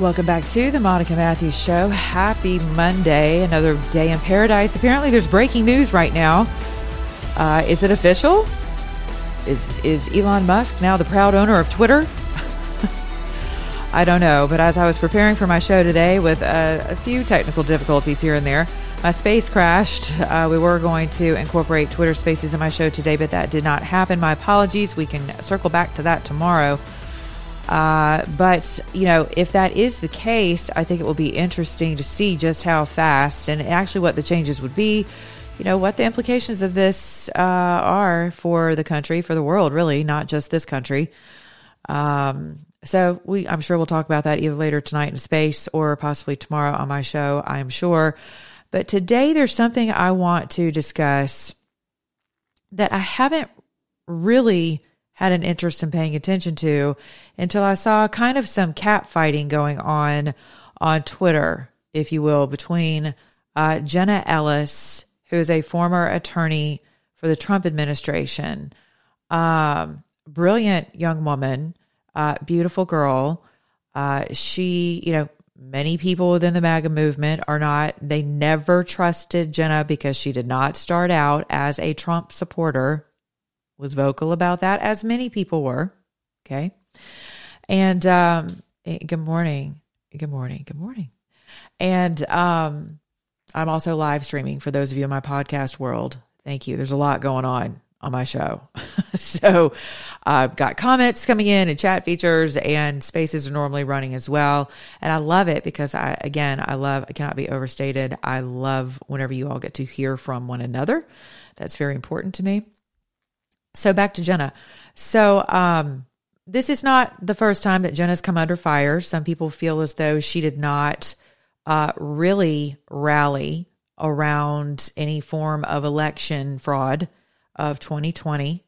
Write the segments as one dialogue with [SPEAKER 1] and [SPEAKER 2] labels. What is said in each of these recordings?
[SPEAKER 1] Welcome back to the Monica Matthews Show. Happy Monday, another day in paradise. Apparently, there's breaking news right now. Uh, is it official? Is is Elon Musk now the proud owner of Twitter? I don't know, but as I was preparing for my show today with uh, a few technical difficulties here and there, my space crashed. Uh, we were going to incorporate Twitter spaces in my show today, but that did not happen. My apologies. We can circle back to that tomorrow. Uh, but, you know, if that is the case, I think it will be interesting to see just how fast and actually what the changes would be. You know, what the implications of this uh, are for the country, for the world, really, not just this country. Um, so we, I'm sure we'll talk about that either later tonight in space or possibly tomorrow on my show. I'm sure. But today there's something I want to discuss that I haven't really had an interest in paying attention to until I saw kind of some cat fighting going on on Twitter, if you will, between uh, Jenna Ellis, who is a former attorney for the Trump administration, um, brilliant young woman, uh, beautiful girl. Uh, she, you know, many people within the MAGA movement are not, they never trusted Jenna because she did not start out as a Trump supporter, was vocal about that, as many people were. Okay. And um, eh, good morning. Good morning. Good morning. And um, I'm also live streaming for those of you in my podcast world. Thank you. There's a lot going on on my show. so I've got comments coming in and chat features and spaces are normally running as well. And I love it because I, again, I love, I cannot be overstated. I love whenever you all get to hear from one another. That's very important to me. So back to Jenna. So, um, this is not the first time that Jenna's come under fire. Some people feel as though she did not uh, really rally around any form of election fraud of 2020,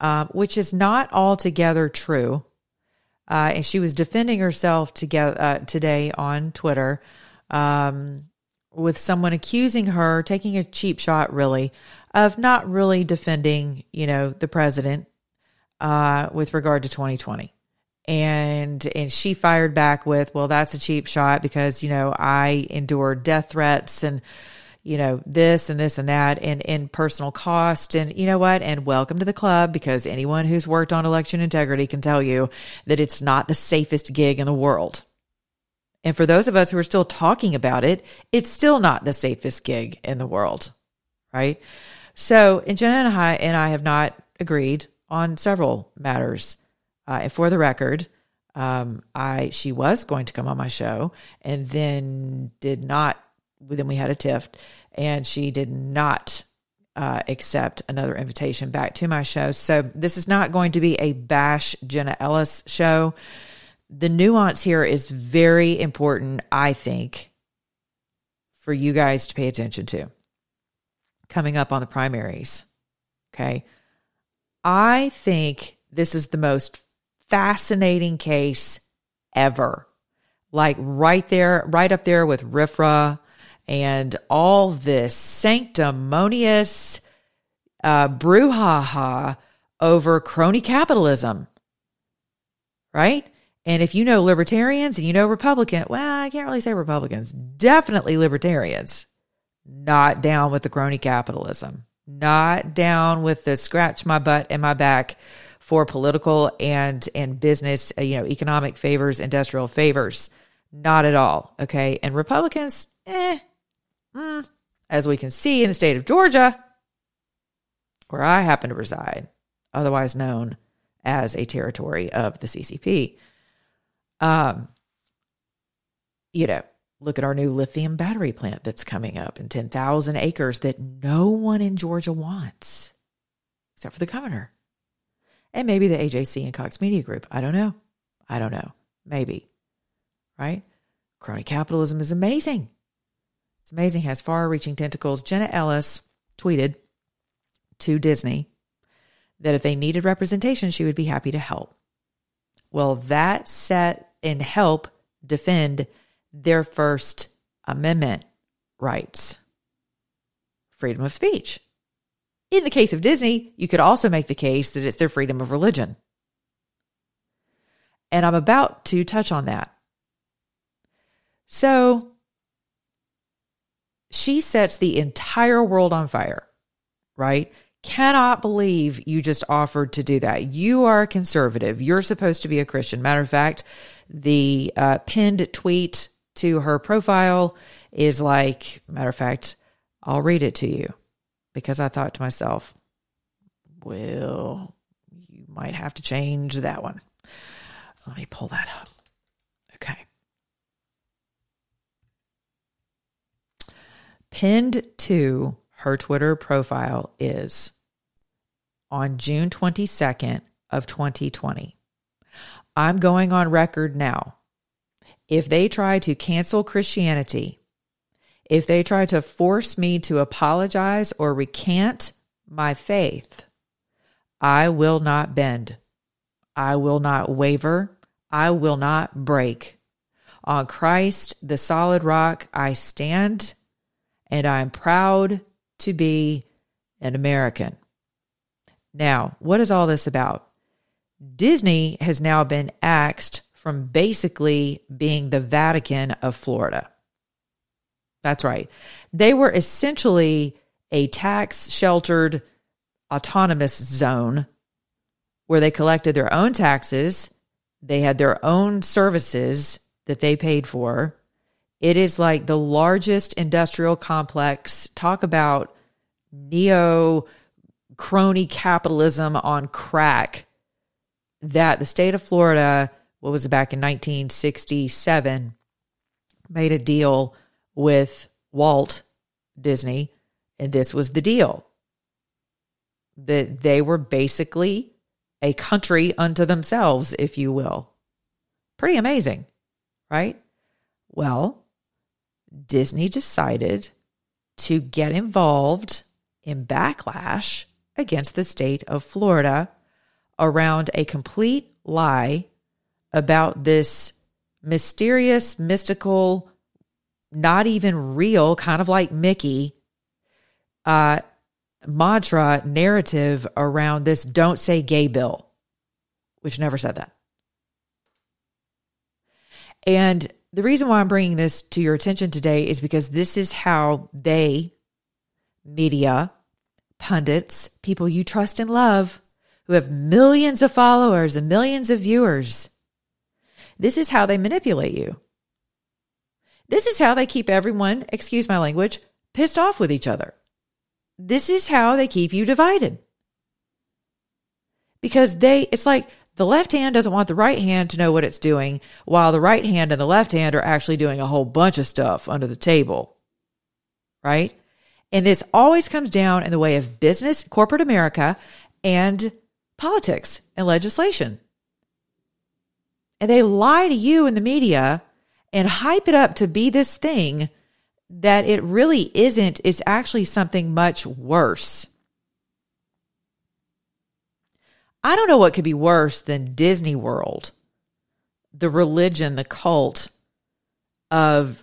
[SPEAKER 1] uh, which is not altogether true. Uh, and she was defending herself uh, today on Twitter um, with someone accusing her, taking a cheap shot, really, of not really defending, you know, the president uh, with regard to 2020 and and she fired back with well that's a cheap shot because you know i endured death threats and you know this and this and that and and personal cost. And you know what? And welcome to the club because anyone who's worked on election integrity can tell you that it's not the safest gig in the world. And for those of us who are still talking about it it's still not the safest gig in the world right? So and jenna and i and i have not agreed on several matters. Uh, and for the record, um, I she was going to come on my show and then did not. Then we had a tiff, and she did not uh, accept another invitation back to my show. So this is not going to be a bash Jenna Ellis show. The nuance here is very important, I think, for you guys to pay attention to. Coming up on the primaries, okay. I think this is the most fascinating case ever. Like right there, right up there with RFRA and all this sanctimonious uh, brouhaha over crony capitalism. Right? And if you know libertarians and you know Republican, well, I can't really say Republicans, definitely libertarians, not down with the crony capitalism not down with the scratch my butt and my back for political and and business, uh, you know, economic favors, industrial favors. Not at all. Okay. And Republicans, eh, mm, as we can see in the state of Georgia, where I happen to reside, otherwise known as a territory of the CCP. Um, you know, Look at our new lithium battery plant that's coming up in 10,000 acres that no one in Georgia wants, except for the governor. And maybe the AJC and Cox Media Group. I don't know. I don't know. Maybe. Right? crony capitalism is amazing. It's amazing, has far reaching tentacles. Jenna Ellis tweeted to Disney that if they needed representation, she would be happy to help. Well, that set and help defend their First Amendment rights, freedom of speech. In the case of Disney, you could also make the case that it's their freedom of religion. And I'm about to touch on that. So she sets the entire world on fire, right? Cannot believe you just offered to do that. You are a conservative. You're supposed to be a Christian. Matter of fact, the uh, pinned tweet to her profile is like, matter of fact, I'll read it to you because I thought to myself, well, you might have to change that one. Let me pull that up. Okay. Pinned to her Twitter profile is on June 22nd of 2020. I'm going on record now. If they try to cancel Christianity, if they try to force me to apologize or recant my faith, I will not bend. I will not waver. I will not break. On Christ, the solid rock, I stand, and I'm proud to be an American. Now, what is all this about? Disney has now been axed from basically being the Vatican of Florida. That's right. They were essentially a tax sheltered autonomous zone where they collected their own taxes, they had their own services that they paid for. It is like the largest industrial complex. Talk about neo crony capitalism on crack that the state of Florida, what was it back in 1967, made a deal with Walt Disney, and this was the deal that they were basically a country unto themselves, if you will. Pretty amazing, right? Well, Disney decided to get involved in backlash against the state of Florida around a complete lie about this mysterious, mystical, not even real, kind of like Mickey, uh, mantra narrative around this don't say gay bill, which never said that. And the reason why I'm bringing this to your attention today is because this is how they, media, pundits, people you trust and love, who have millions of followers and millions of viewers. This is how they manipulate you. This is how they keep everyone, excuse my language, pissed off with each other. This is how they keep you divided. Because they, it's like the left hand doesn't want the right hand to know what it's doing, while the right hand and the left hand are actually doing a whole bunch of stuff under the table. Right? And this always comes down in the way of business, corporate America, and politics and legislation. And they lie to you in the media and hype it up to be this thing that it really isn't. It's actually something much worse. I don't know what could be worse than Disney World, the religion, the cult of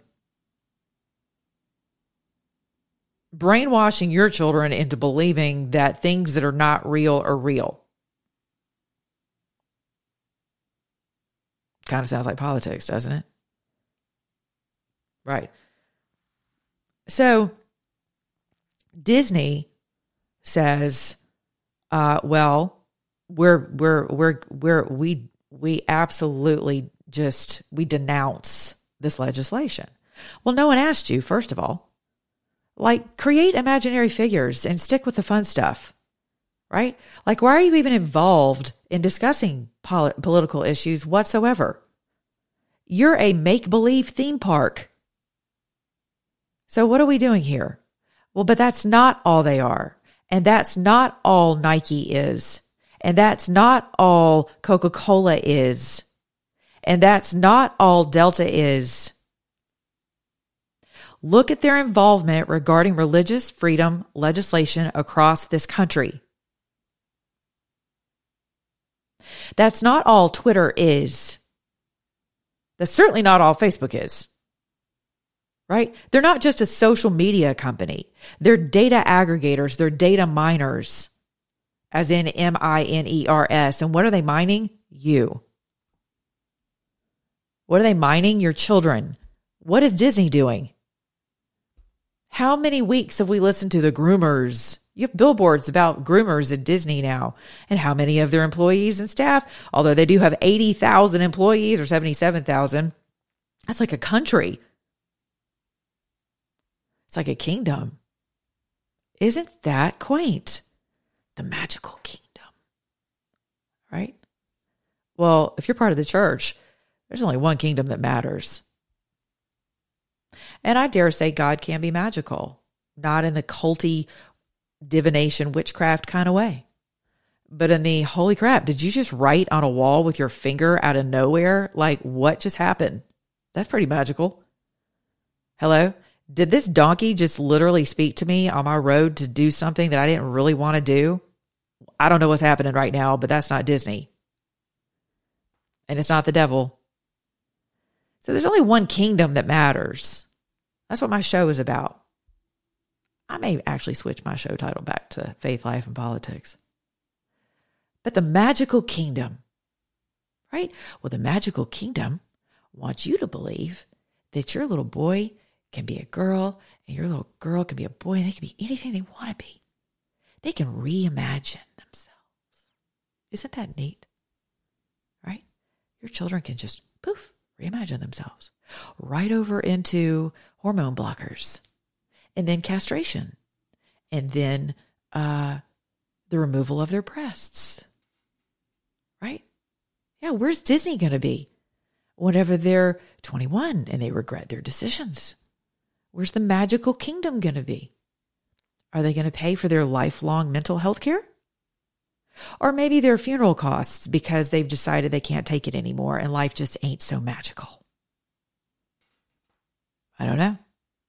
[SPEAKER 1] brainwashing your children into believing that things that are not real are real. Kind of sounds like politics, doesn't it? Right. So Disney says, uh, well, we're we're we're we're we we absolutely just we denounce this legislation. Well, no one asked you, first of all. Like create imaginary figures and stick with the fun stuff. Right? Like why are you even involved in discussing pol- political issues whatsoever? You're a make believe theme park. So what are we doing here? Well, but that's not all they are. And that's not all Nike is. And that's not all Coca Cola is. And that's not all Delta is. Look at their involvement regarding religious freedom legislation across this country. That's not all Twitter is. That's certainly not all Facebook is. Right? They're not just a social media company. They're data aggregators, they're data miners, as in M I N E R S. And what are they mining? You. What are they mining? Your children. What is Disney doing? How many weeks have we listened to the groomers? You have billboards about groomers at Disney now, and how many of their employees and staff, although they do have 80,000 employees or 77,000, that's like a country. It's like a kingdom. Isn't that quaint? The magical kingdom. Right? Well, if you're part of the church, there's only one kingdom that matters. And I dare say God can be magical, not in the culty, divination, witchcraft kind of way, but in the holy crap, did you just write on a wall with your finger out of nowhere? Like, what just happened? That's pretty magical. Hello? Did this donkey just literally speak to me on my road to do something that I didn't really want to do? I don't know what's happening right now, but that's not Disney. And it's not the devil. So there's only one kingdom that matters. That's what my show is about. I may actually switch my show title back to Faith, Life, and Politics. But the magical kingdom, right? Well, the magical kingdom wants you to believe that your little boy can be a girl and your little girl can be a boy and they can be anything they want to be. They can reimagine themselves. Isn't that neat? Right? Your children can just poof, reimagine themselves right over into hormone blockers and then castration and then uh, the removal of their breasts. Right? Yeah, where's Disney going to be whenever they're 21 and they regret their decisions? Where's the magical kingdom going to be? Are they going to pay for their lifelong mental health care? Or maybe their funeral costs because they've decided they can't take it anymore and life just ain't so magical. I don't know.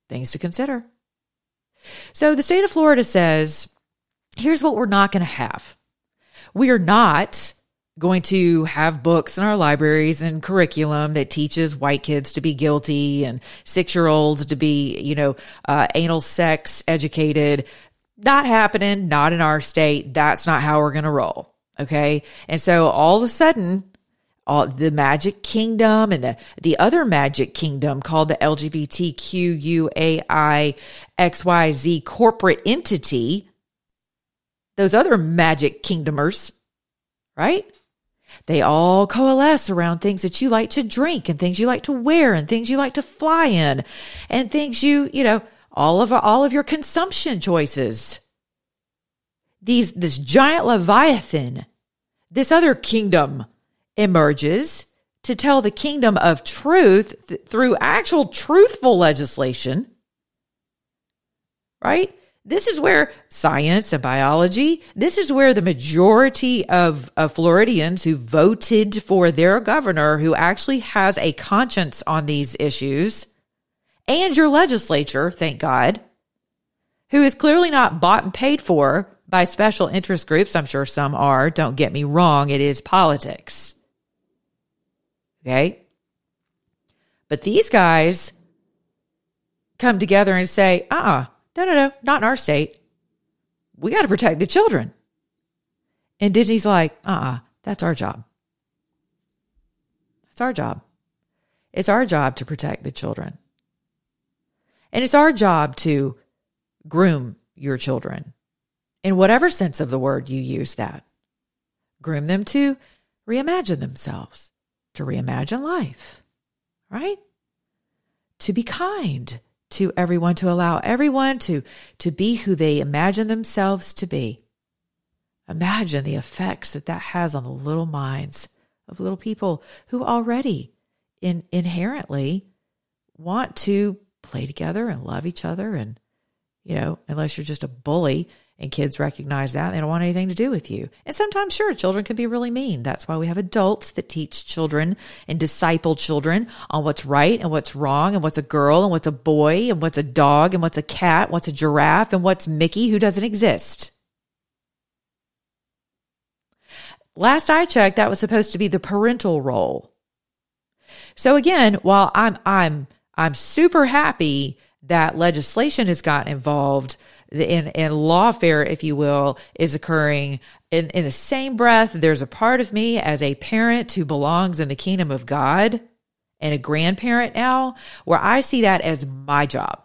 [SPEAKER 1] Things to consider. So the state of Florida says here's what we're not going to have. We are not going to have books in our libraries and curriculum that teaches white kids to be guilty and six year olds to be, you know, uh, anal sex educated. Not happening, not in our state. That's not how we're going to roll. Okay. And so all of a sudden, all the magic kingdom and the, the other magic kingdom called the LGBTQUAIXYZ corporate entity, those other magic kingdomers, right? They all coalesce around things that you like to drink and things you like to wear and things you like to fly in and things you, you know, all of all of your consumption choices. These this giant leviathan, this other kingdom emerges to tell the kingdom of truth th- through actual truthful legislation. Right? This is where science and biology, this is where the majority of, of Floridians who voted for their governor, who actually has a conscience on these issues, and your legislature, thank God, who is clearly not bought and paid for by special interest groups. I'm sure some are. Don't get me wrong. It is politics. Okay. But these guys come together and say, uh uh no, no, no, not in our state. We got to protect the children. And Disney's like, uh uh-uh, uh, that's our job. That's our job. It's our job to protect the children. And it's our job to groom your children in whatever sense of the word you use that. Groom them to reimagine themselves, to reimagine life, right? To be kind to everyone, to allow everyone to, to be who they imagine themselves to be. Imagine the effects that that has on the little minds of little people who already in, inherently want to play together and love each other. And, you know, unless you're just a bully And kids recognize that. They don't want anything to do with you. And sometimes, sure, children can be really mean. That's why we have adults that teach children and disciple children on what's right and what's wrong and what's a girl and what's a boy and what's a dog and what's a cat, what's a giraffe and what's Mickey who doesn't exist. Last I checked, that was supposed to be the parental role. So again, while I'm, I'm, I'm super happy that legislation has gotten involved in, in lawfare, if you will, is occurring in, in the same breath. There's a part of me as a parent who belongs in the kingdom of God and a grandparent now where I see that as my job.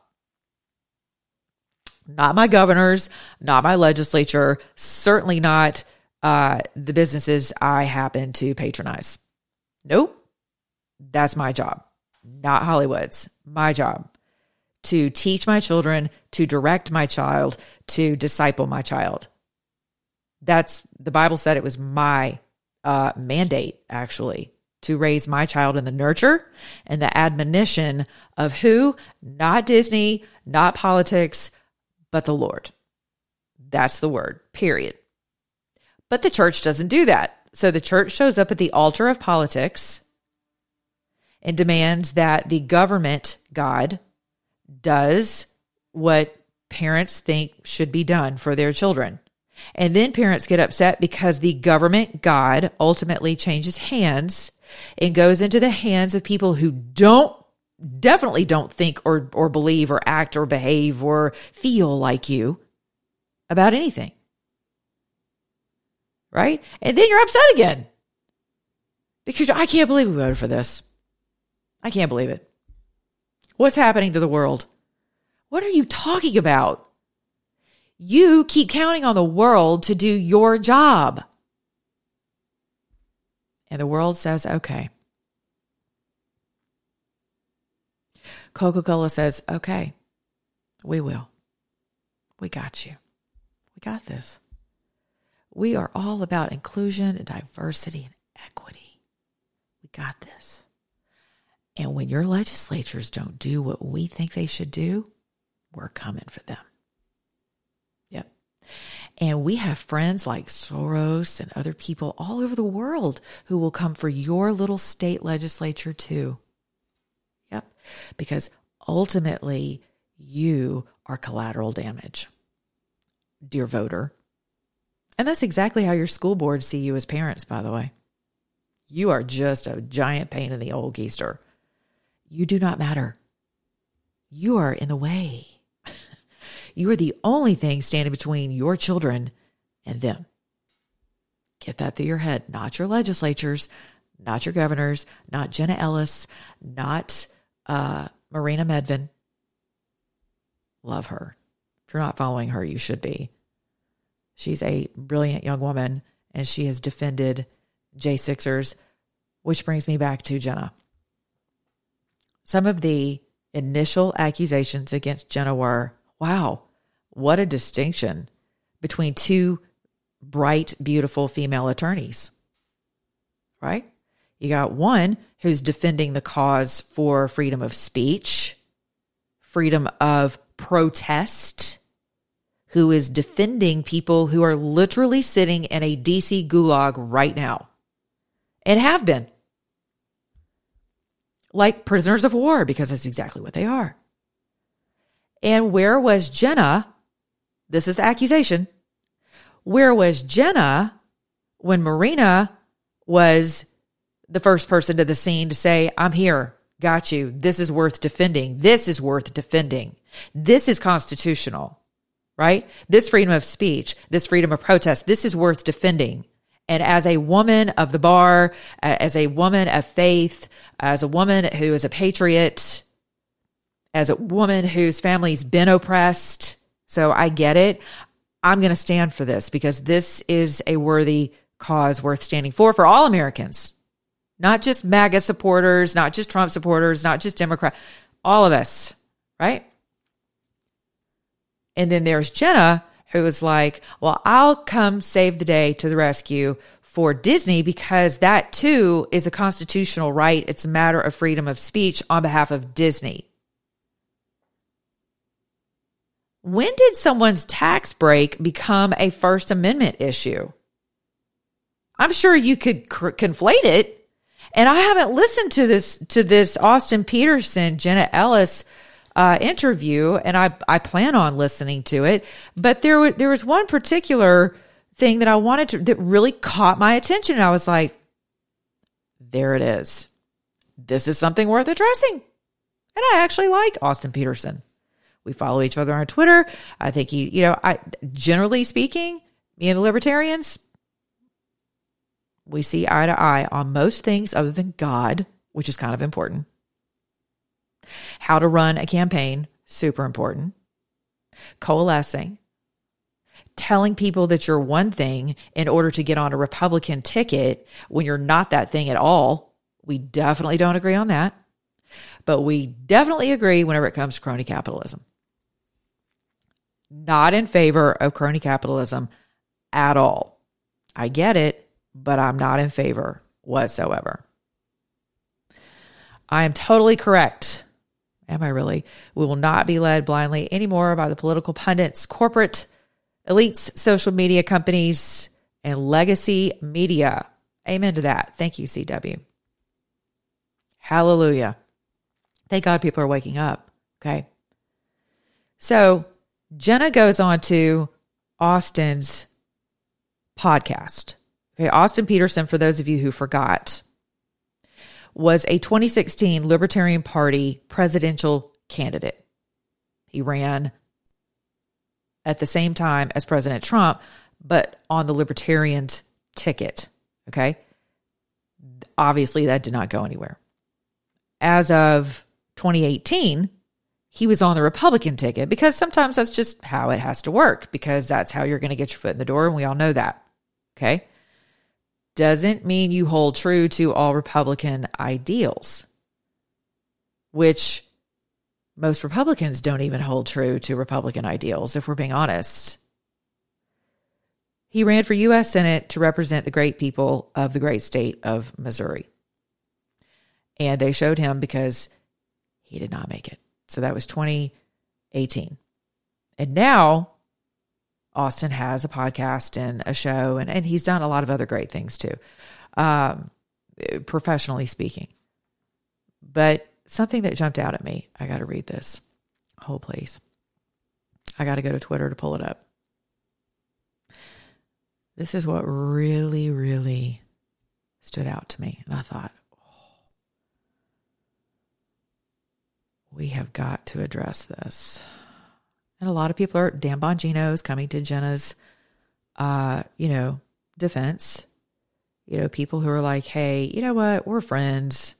[SPEAKER 1] Not my governors, not my legislature, certainly not uh, the businesses I happen to patronize. Nope. That's my job, not Hollywood's. My job to teach my children, to direct my child, to disciple my child. That's the Bible said it was my uh, mandate, actually, to raise my child in the nurture and the admonition of who? Not Disney, not politics, but the Lord. That's the word, period. But the church doesn't do that. So the church shows up at the altar of politics and demands that the government, God, does what parents think should be done for their children. And then parents get upset because the government, God, ultimately changes hands and goes into the hands of people who don't definitely don't think or or believe or act or behave or feel like you about anything. Right? And then you're upset again. Because I can't believe we voted for this. I can't believe it. What's happening to the world? What are you talking about? You keep counting on the world to do your job. And the world says, okay. Coca Cola says, okay, we will. We got you. We got this. We are all about inclusion and diversity and equity. We got this. And when your legislatures don't do what we think they should do, we're coming for them. Yep. And we have friends like Soros and other people all over the world who will come for your little state legislature too. Yep. Because ultimately, you are collateral damage, dear voter. And that's exactly how your school board see you as parents, by the way. You are just a giant pain in the old keister. You do not matter. You are in the way. you are the only thing standing between your children and them. Get that through your head. Not your legislatures, not your governors, not Jenna Ellis, not uh, Marina Medvin. Love her. If you're not following her, you should be. She's a brilliant young woman and she has defended J6ers, which brings me back to Jenna. Some of the initial accusations against Jenna were wow, what a distinction between two bright, beautiful female attorneys. Right? You got one who's defending the cause for freedom of speech, freedom of protest, who is defending people who are literally sitting in a DC gulag right now and have been like prisoners of war because that's exactly what they are. And where was Jenna? This is the accusation. Where was Jenna when Marina was the first person to the scene to say, I'm here, got you. This is worth defending. This is worth defending. This is constitutional, right? This freedom of speech, this freedom of protest, this is worth defending. And as a woman of the bar, as a woman of faith, as a woman who is a patriot, as a woman whose family's been oppressed, so I get it. I'm going to stand for this because this is a worthy cause worth standing for for all Americans, not just MAGA supporters, not just Trump supporters, not just Democrat, all of us, right? And then there's Jenna, who was like, well, I'll come save the day to the rescue for Disney because that too is a constitutional right. It's a matter of freedom of speech on behalf of Disney. when did someone's tax break become a First Amendment issue? I'm sure you could cr- conflate it. And I haven't listened to this to this Austin Petersen, Jenna Ellis uh, interview, and I I plan on listening to it. But there there was one particular thing that I wanted to that really caught my attention. And I was like, there it is. This is something worth addressing. And I actually like Austin Petersen. We follow each other on Twitter. I think he, you know, I generally speaking, me and the libertarians, we see eye to eye on most things other than God, which is kind of important. How to run a campaign, super important. Coalescing, telling people that you're one thing in order to get on a Republican ticket when you're not that thing at all. We definitely don't agree on that. But we definitely agree whenever it comes to crony capitalism not in favor of crony capitalism at all. I get it, but I'm not in favor whatsoever. I am totally correct. Am I really? We will not be led blindly anymore by the political pundits, corporate elites, social media companies, and legacy media. Amen to that. Thank you, CW. Hallelujah. Thank God people are waking up. Okay. So Jenna goes on to Austin's podcast. Okay, Austin Petersen, for those of you who forgot, was a 2016 Libertarian Party presidential candidate. He ran at the same time as President Trump, but on the Libertarians' ticket. Okay. Obviously, that did not go anywhere. As of 2018, he was on the Republican ticket because sometimes that's just how it has to work because that's how you're going to get your foot in the door. And we all know that. Okay. Doesn't mean you hold true to all Republican ideals, which most Republicans don't even hold true to Republican ideals, if we're being honest. He ran for U.S. Senate to represent the great people of the great state of Missouri. And they showed him because he did not make it. So that was 2018. And now Austin has a podcast and a show, and, and he's done a lot of other great things too, um, professionally speaking. But something that jumped out at me, I got to read this whole place. I got to go to Twitter to pull it up. This is what really, really stood out to me. And I thought, we have got to address this. And a lot of people are Dan Bongino's coming to Jenna's uh, you know, defense. You know, people who are like, hey, you know what, we're friends.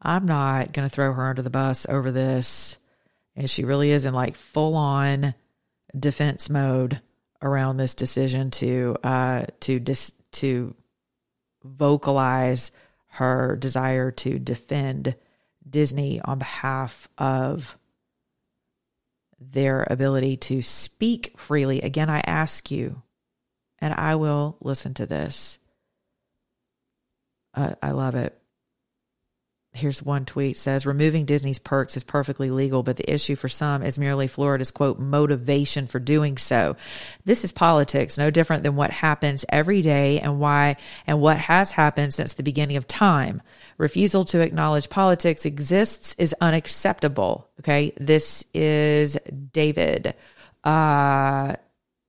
[SPEAKER 1] I'm not gonna throw her under the bus over this. And she really is in like full on defense mode around this decision to uh to dis to vocalize her desire to defend Disney on behalf of their ability to speak freely. Again, I ask you, and I will listen to this. Uh, I love it. Here's one tweet says removing Disney's perks is perfectly legal, but the issue for some is merely Florida's quote motivation for doing so. This is politics, no different than what happens every day and why and what has happened since the beginning of time. Refusal to acknowledge politics exists is unacceptable. Okay. This is David. Uh,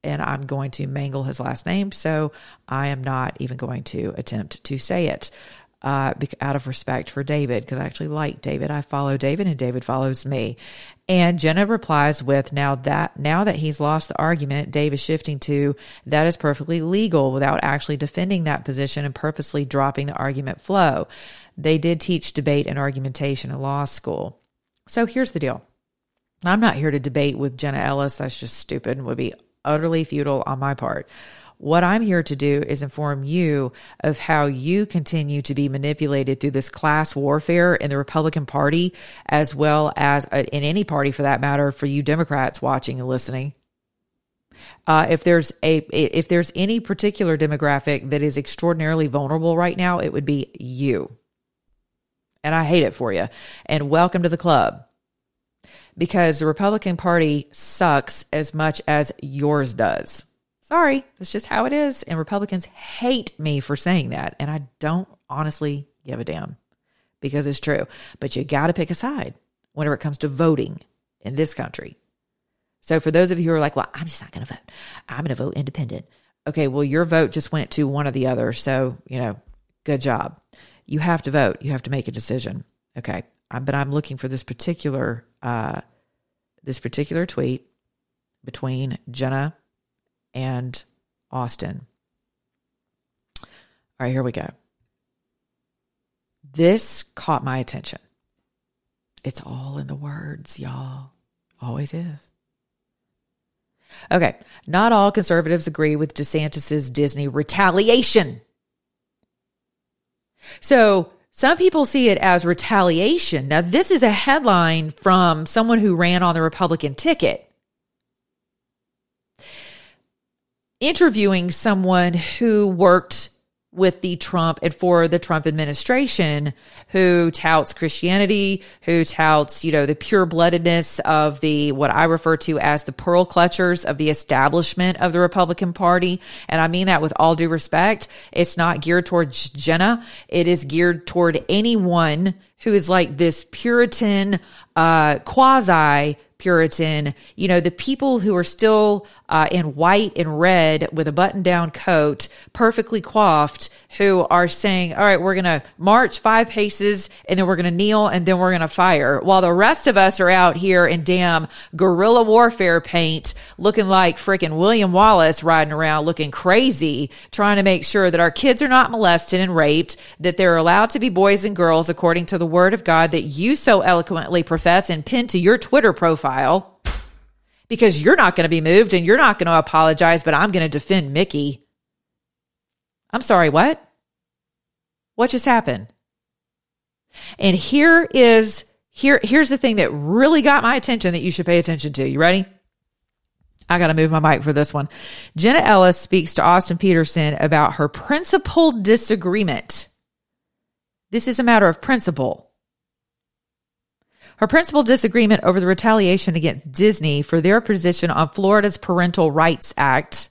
[SPEAKER 1] and I'm going to mangle his last name, so I am not even going to attempt to say it uh, out of respect for David, because I actually like David. I follow David and David follows me. And Jenna replies with, now that, now that he's lost the argument, Dave is shifting to that is perfectly legal without actually defending that position and purposely dropping the argument flow. They did teach debate and argumentation in law school. So here's the deal. I'm not here to debate with Jenna Ellis. That's just stupid and would be utterly futile on my part. What I'm here to do is inform you of how you continue to be manipulated through this class warfare in the Republican Party, as well as uh, in any party for that matter, for you Democrats watching and listening. Uh, if there's a if there's any particular demographic that is extraordinarily vulnerable right now, it would be you. And I hate it for you. And welcome to the club. because the Republican Party sucks as much as yours does. Sorry, that's just how it is. And Republicans hate me for saying that. And I don't honestly give a damn because it's true. But you got to pick a side whenever it comes to voting in this country. So for those of you who are like, well, I'm just not going to vote, I'm going to vote independent. Okay, well, your vote just went to one or the other. So, you know, good job. You have to vote, you have to make a decision. Okay. But I'm looking for this particular, uh, this particular tweet between Jenna and Austin. All right, here we go. This caught my attention. It's all in the words, y'all. Always is. Okay, not all conservatives agree with DeSantis's Disney retaliation. So, some people see it as retaliation. Now, this is a headline from someone who ran on the Republican ticket. Interviewing someone who worked with the Trump and for the Trump administration who touts Christianity, who touts, you know, the pure bloodedness of the, what I refer to as the pearl clutchers of the establishment of the Republican Party. And I mean that with all due respect. It's not geared towards Jenna. It is geared toward anyone who is like this Puritan, uh, quasi Puritan, you know, the people who are still uh, in white and red with a button down coat, perfectly coiffed, who are saying, all right, we're going to march five paces and then we're going to kneel and then we're going to fire. While the rest of us are out here in damn guerrilla warfare paint, looking like freaking William Wallace riding around looking crazy, trying to make sure that our kids are not molested and raped, that they're allowed to be boys and girls according to the word of God that you so eloquently profess and pin to your Twitter profile profile because you're not going to be moved and you're not going to apologize, but I'm going to defend Mickey. I'm sorry, what? What just happened? And here is here here's the thing that really got my attention that you should pay attention to. You ready? I got to move my mic for this one. Jenna Ellis speaks to Austin Petersen about her principal disagreement. This is a matter of principle. Her principal disagreement over the retaliation against Disney for their position on Florida's Parental Rights Act.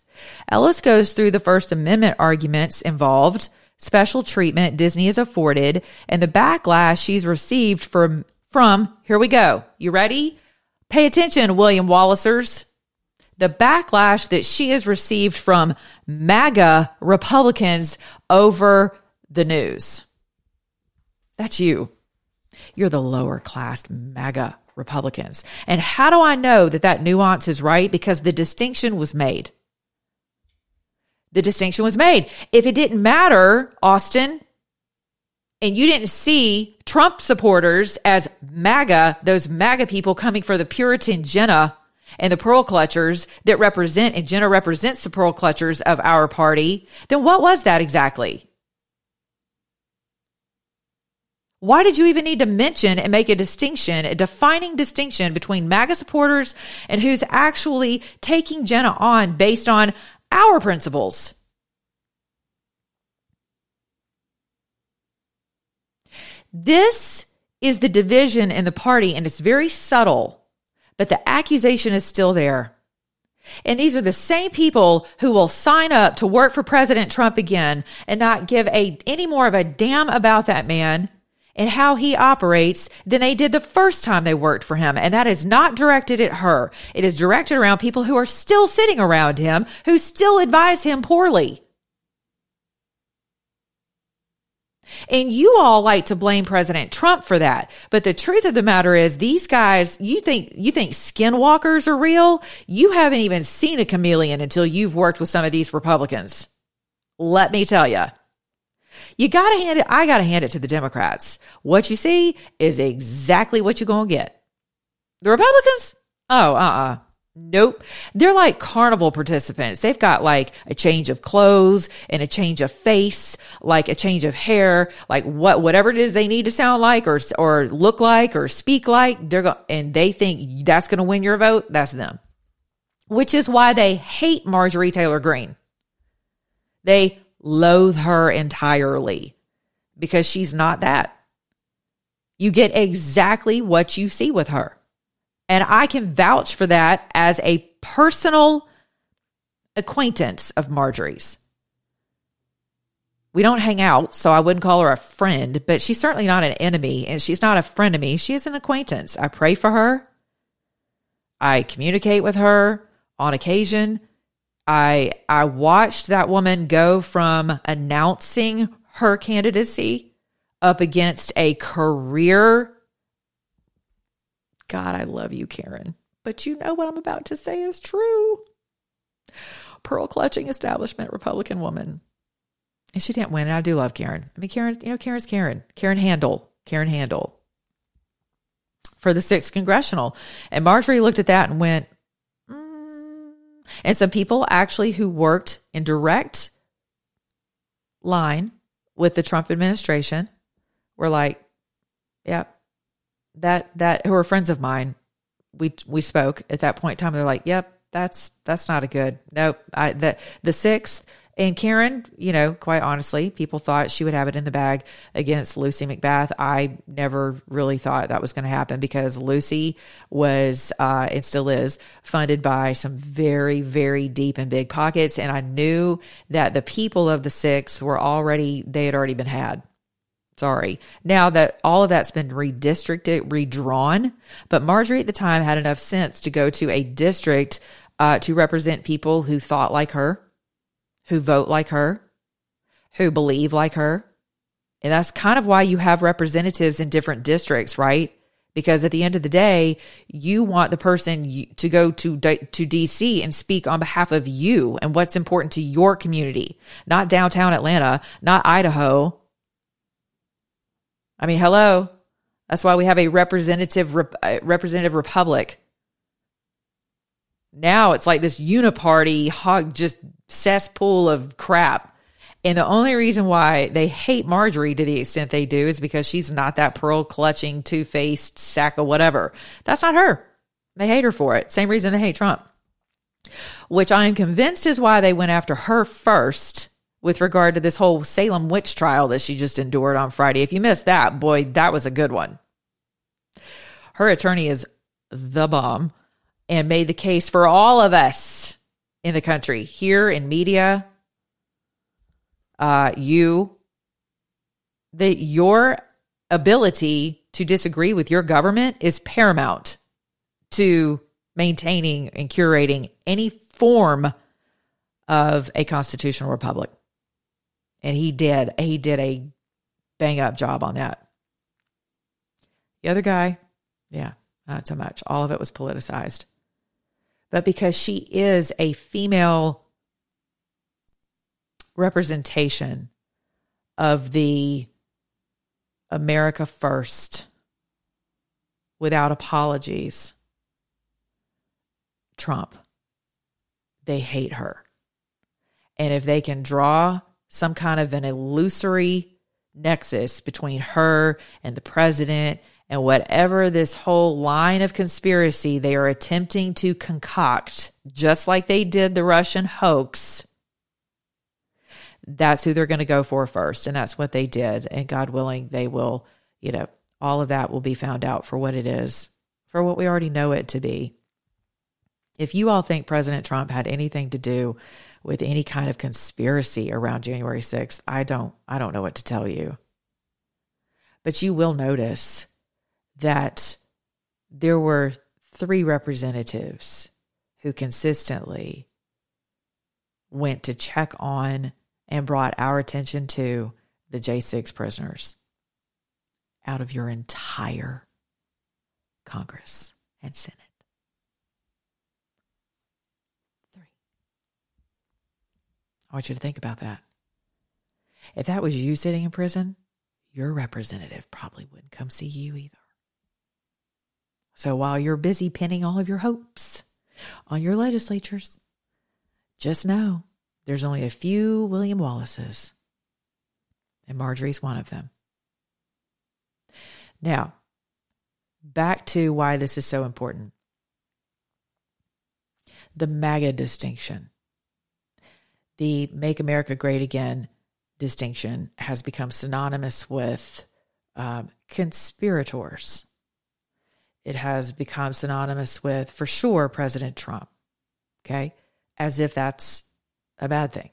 [SPEAKER 1] Ellis goes through the First Amendment arguments involved, special treatment Disney is afforded, and the backlash she's received from, from, here we go. You ready? Pay attention, William Wallacers. The backlash that she has received from MAGA Republicans over the news. That's you. You're the lower class MAGA Republicans. And how do I know that that nuance is right? Because the distinction was made. The distinction was made. If it didn't matter, Austin, and you didn't see Trump supporters as MAGA, those MAGA people coming for the Puritan Jenna and the pearl clutchers that represent, and Jenna represents the pearl clutchers of our party, then what was that exactly? Why did you even need to mention and make a distinction, a defining distinction between MAGA supporters and who's actually taking Jenna on based on our principles? This is the division in the party, and it's very subtle, but the accusation is still there. And these are the same people who will sign up to work for President Trump again and not give a any more of a damn about that man and how he operates than they did the first time they worked for him. And that is not directed at her. It is directed around people who are still sitting around him, who still advise him poorly. And you all like to blame President Trump for that. But the truth of the matter is these guys, you think, you think skinwalkers are real? You haven't even seen a chameleon until you've worked with some of these Republicans. Let me tell you. You gotta hand it, I gotta hand it to the Democrats. What you see is exactly what you're gonna get. The Republicans? Oh, uh uh-uh. uh. Nope. They're like carnival participants. They've got like a change of clothes and a change of face, like a change of hair, like what, whatever it is they need to sound like or, or look like or speak like. They're going, and they think that's going to win your vote. That's them. Which is why they hate Marjorie Taylor Greene. They loathe her entirely because she's not that. You get exactly what you see with her. And I can vouch for that as a personal acquaintance of Marjorie's. We don't hang out, so I wouldn't call her a friend, but she's certainly not an enemy, and she's not a friend of me. She is an acquaintance. I pray for her. I communicate with her on occasion. I I watched that woman go from announcing her candidacy up against a career God, I love you, Karen. But you know what I'm about to say is true. Pearl clutching establishment Republican woman. And she didn't win. And I do love Karen. I mean, Karen, you know, Karen's Karen. Karen Handel. Karen Handel. For the sixth congressional. And Marjorie looked at that and went. And some people actually who worked in direct line with the Trump administration were like, yep, that that who are friends of mine, we we spoke at that point in time. They're like, "Yep, that's that's not a good nope." I the the sixth and Karen, you know, quite honestly, people thought she would have it in the bag against Lucy McBath. I never really thought that was going to happen because Lucy was, uh, and still is, funded by some very, very deep and big pockets. And I knew that the people of the six were already, they had already been had. Sorry. Now that all of that's been redistricted, redrawn, but Marjorie at the time had enough sense to go to a district uh, to represent people who thought like her, who vote like her, who believe like her. And that's kind of why you have representatives in different districts, right? Because at the end of the day, you want the person to go to to DC and speak on behalf of you and what's important to your community, not downtown Atlanta, not Idaho, I mean, hello. That's why we have a representative uh, representative republic. Now it's like this uniparty hog just cesspool of crap. And the only reason why they hate Marjorie to the extent they do is because she's not that pearl clutching, two faced sack of whatever. That's not her. They hate her for it. Same reason they hate Trump, which I am convinced is why they went after her first with regard to this whole Salem witch trial that she just endured on Friday. If you missed that, boy, that was a good one. Her attorney is the bomb and made the case for all of us in the country, here in media, uh, you, that your ability to disagree with your government is paramount to maintaining and curating any form of a constitutional republic and he did he did a bang up job on that. The other guy, yeah, not so much. All of it was politicized. But because she is a female representation of the America first without apologies, Trump, they hate her. And if they can draw some kind of an illusory nexus between her and the president and whatever this whole line of conspiracy they are attempting to concoct, just like they did the Russian hoax, that's who they're going to go for first. And that's what they did. And God willing, they will, you know, all of that will be found out for what it is, for what we already know it to be. If you all think President Trump had anything to do with any kind of conspiracy around January 6th, I don't I don't know what to tell you. But you will notice that there were three representatives who consistently went to check on and brought our attention to the J6 prisoners out of your entire Congress and Senate. Three. I want you to think about that. If that was you sitting in prison, your representative probably wouldn't come see you either. So while you're busy pinning all of your hopes on your legislatures, just know there's only a few William Wallaces, and Marjorie's one of them. Now, back to why this is so important the MAGA distinction the Make America Great Again distinction has become synonymous with um, conspirators. It has become synonymous with, for sure, President Trump. Okay. As if that's a bad thing.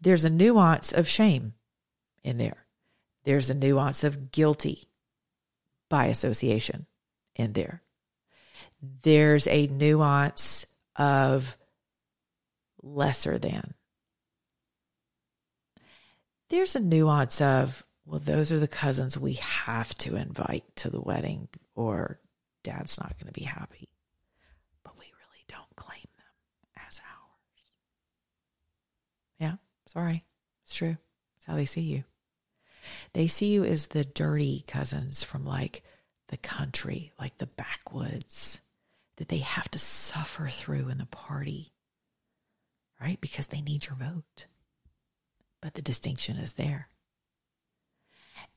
[SPEAKER 1] There's a nuance of shame in there, there's a nuance of guilty by association in there. There's a nuance of lesser than. There's a nuance of, well, those are the cousins we have to invite to the wedding, or dad's not going to be happy. But we really don't claim them as ours. Yeah, sorry. It's true. It's how they see you. They see you as the dirty cousins from like the country, like the backwoods, that they have to suffer through in the party, right? Because they need your vote. But the distinction is there.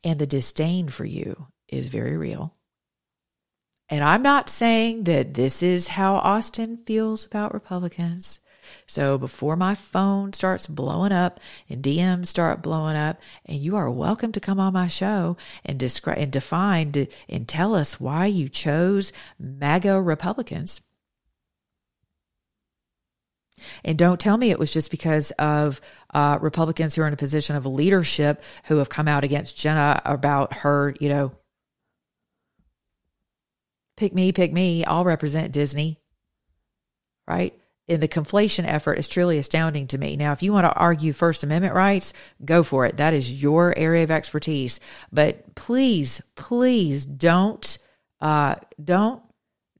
[SPEAKER 1] And the disdain for you is very real. And I'm not saying that this is how Austin feels about Republicans. So before my phone starts blowing up and DMs start blowing up, and you are welcome to come on my show and describe and define and tell us why you chose MAGA Republicans. And don't tell me it was just because of uh, Republicans who are in a position of leadership who have come out against Jenna about her, you know, pick me, pick me, I'll represent Disney. Right? And the conflation effort is truly astounding to me. Now, if you want to argue First Amendment rights, go for it. That is your area of expertise. But please, please don't, uh, don't,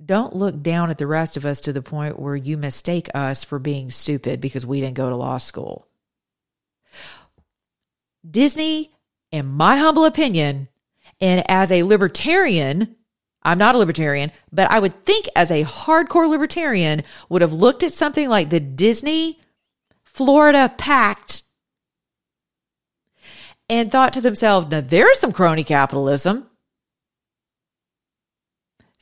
[SPEAKER 1] don't look down at the rest of us to the point where you mistake us for being stupid because we didn't go to law school. Disney, in my humble opinion, and as a libertarian, I'm not a libertarian, but I would think as a hardcore libertarian would have looked at something like the Disney Florida Pact and thought to themselves, now there's some crony capitalism.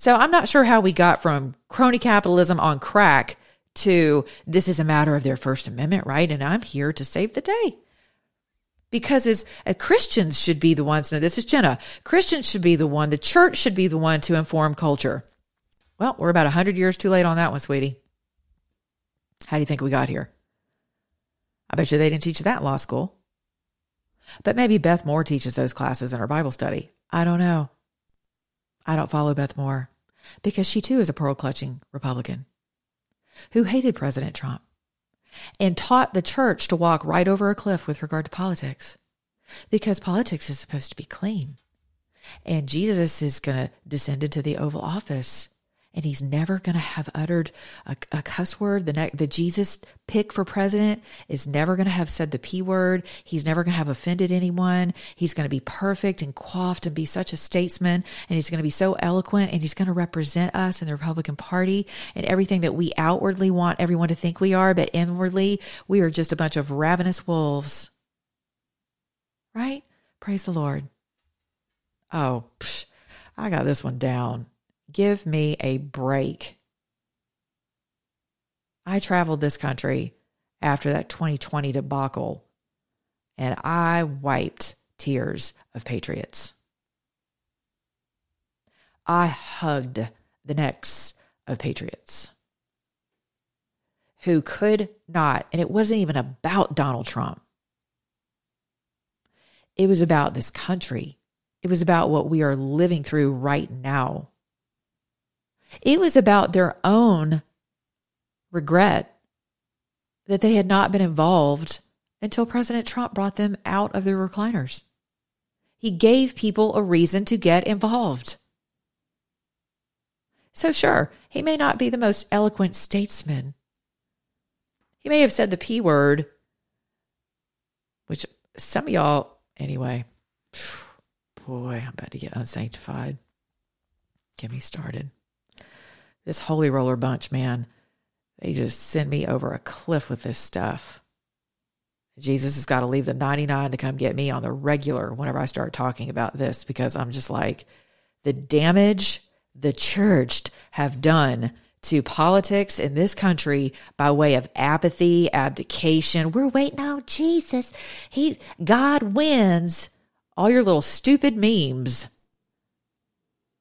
[SPEAKER 1] So I'm not sure how we got from crony capitalism on crack to this is a matter of their First Amendment right, and I'm here to save the day because as, Christians should be the ones. Now, this is Jenna. Christians should be the one. The church should be the one to inform culture. Well, we're about hundred years too late on that one, sweetie. How do you think we got here? I bet you they didn't teach that in law school. But maybe Beth Moore teaches those classes in her Bible study. I don't know. I don't follow Beth Moore because she too is a pearl clutching Republican who hated President Trump and taught the church to walk right over a cliff with regard to politics because politics is supposed to be clean. And Jesus is going to descend into the Oval Office and he's never going to have uttered a, a cuss word. The, ne- the Jesus pick for president is never going to have said the P word. He's never going to have offended anyone. He's going to be perfect and coiffed and be such a statesman. And he's going to be so eloquent and he's going to represent us in the Republican Party and everything that we outwardly want everyone to think we are, but inwardly we are just a bunch of ravenous wolves. Right? Praise the Lord. Oh, psh, I got this one down. Give me a break. I traveled this country after that 2020 debacle, and I wiped tears of patriots. I hugged the necks of patriots who could not, and it wasn't even about Donald Trump. It was about this country. It was about what we are living through right now. It was about their own regret that they had not been involved until President Trump brought them out of their recliners. He gave people a reason to get involved. So, sure, he may not be the most eloquent statesman. He may have said the P word, which some of y'all, anyway, boy, I'm about to get unsanctified. Get me started this holy roller bunch, man, they just send me over a cliff with this stuff. Jesus has got to leave the 99 to come get me on the regular whenever I start talking about this because I'm just like, the damage the church have done to politics in this country by way of apathy, abdication. We're waiting on Jesus. He, God wins. All your little stupid memes